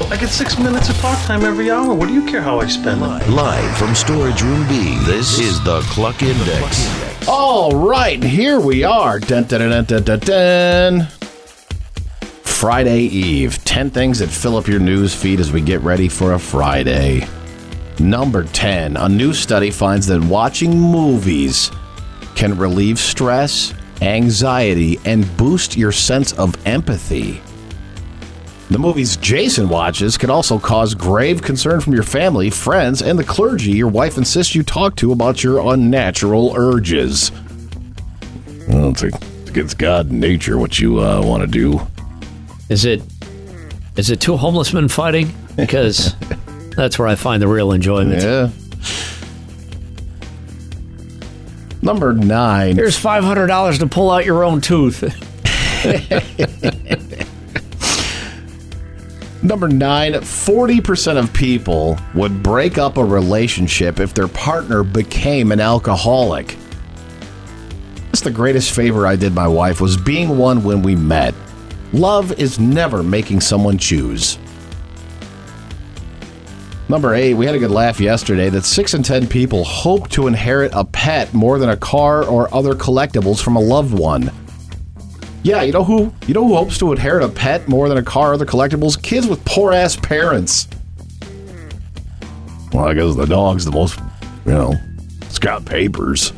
I get six minutes of talk time every hour. What do you care how I spend it? Live from Storage Room B, this is the Cluck Index. All right, here we are. Dun, dun, dun, dun, dun, dun. Friday Eve. 10 things that fill up your news feed as we get ready for a Friday. Number 10. A new study finds that watching movies can relieve stress, anxiety, and boost your sense of empathy. The movies Jason watches can also cause grave concern from your family, friends, and the clergy your wife insists you talk to about your unnatural urges. Well, it's, it's against God and nature what you uh, want to do. Is it is it two homeless men fighting? Because that's where I find the real enjoyment. Yeah. Number nine. Here's five hundred dollars to pull out your own tooth. Number nine, 40% of people would break up a relationship if their partner became an alcoholic. That's the greatest favor I did my wife was being one when we met. Love is never making someone choose. Number eight, we had a good laugh yesterday that six in ten people hope to inherit a pet more than a car or other collectibles from a loved one. Yeah, you know who you know who hopes to inherit a pet more than a car or other collectibles? Kids with poor ass parents. Well, I guess the dog's the most, you know, it's got papers.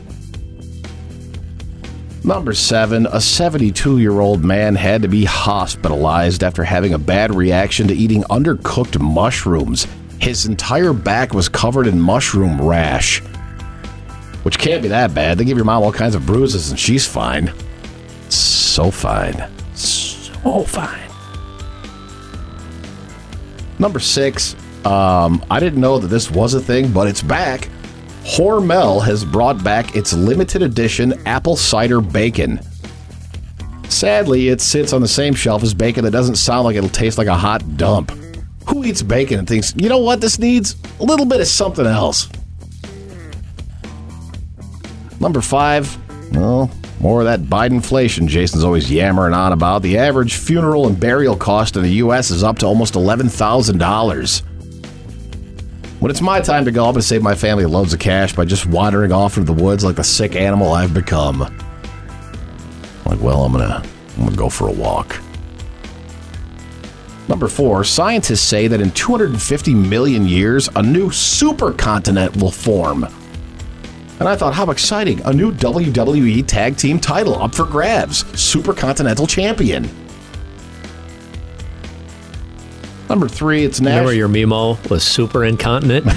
Number seven, a 72 year old man had to be hospitalized after having a bad reaction to eating undercooked mushrooms. His entire back was covered in mushroom rash. Which can't be that bad. They give your mom all kinds of bruises and she's fine. So fine. So fine. Number six, um, I didn't know that this was a thing, but it's back. Hormel has brought back its limited edition apple cider bacon. Sadly, it sits on the same shelf as bacon that doesn't sound like it'll taste like a hot dump. Who eats bacon and thinks, you know what, this needs a little bit of something else? Number five, well, more of that Biden inflation Jason's always yammering on about. The average funeral and burial cost in the U.S. is up to almost $11,000. When it's my time to go, I'm going to save my family loads of cash by just wandering off into the woods like the sick animal I've become. Like, well, I'm going to I'm going to go for a walk. Number four, scientists say that in 250 million years, a new supercontinent will form. And I thought, how exciting! A new WWE Tag Team title up for grabs Supercontinental Champion. Number three, it's Remember your Meemaw was super incontinent?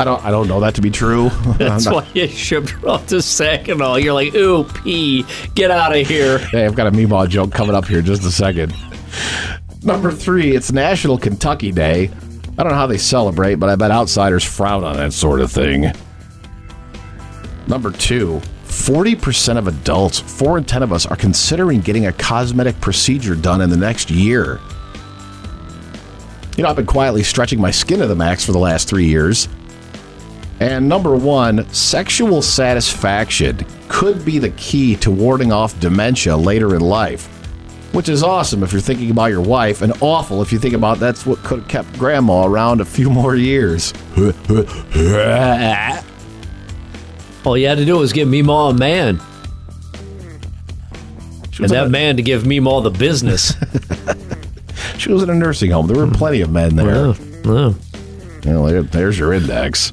I don't, I don't know that to be true. That's why you shipped off to Saginaw. You're like, ooh, pee, get out of here. Hey, I've got a Meemaw joke coming up here in just a second. Number three, it's National Kentucky Day. I don't know how they celebrate, but I bet outsiders frown on that sort of thing. Number two, 40% of adults, 4 in 10 of us, are considering getting a cosmetic procedure done in the next year. You know, I've been quietly stretching my skin to the max for the last three years. And number one, sexual satisfaction could be the key to warding off dementia later in life, which is awesome if you're thinking about your wife, and awful if you think about that's what could have kept grandma around a few more years. All you had to do was give Meemaw a man. And that a, man to give Meemaw the business. she was in a nursing home. There were plenty of men there. Oh, oh. Well, there- there's your index.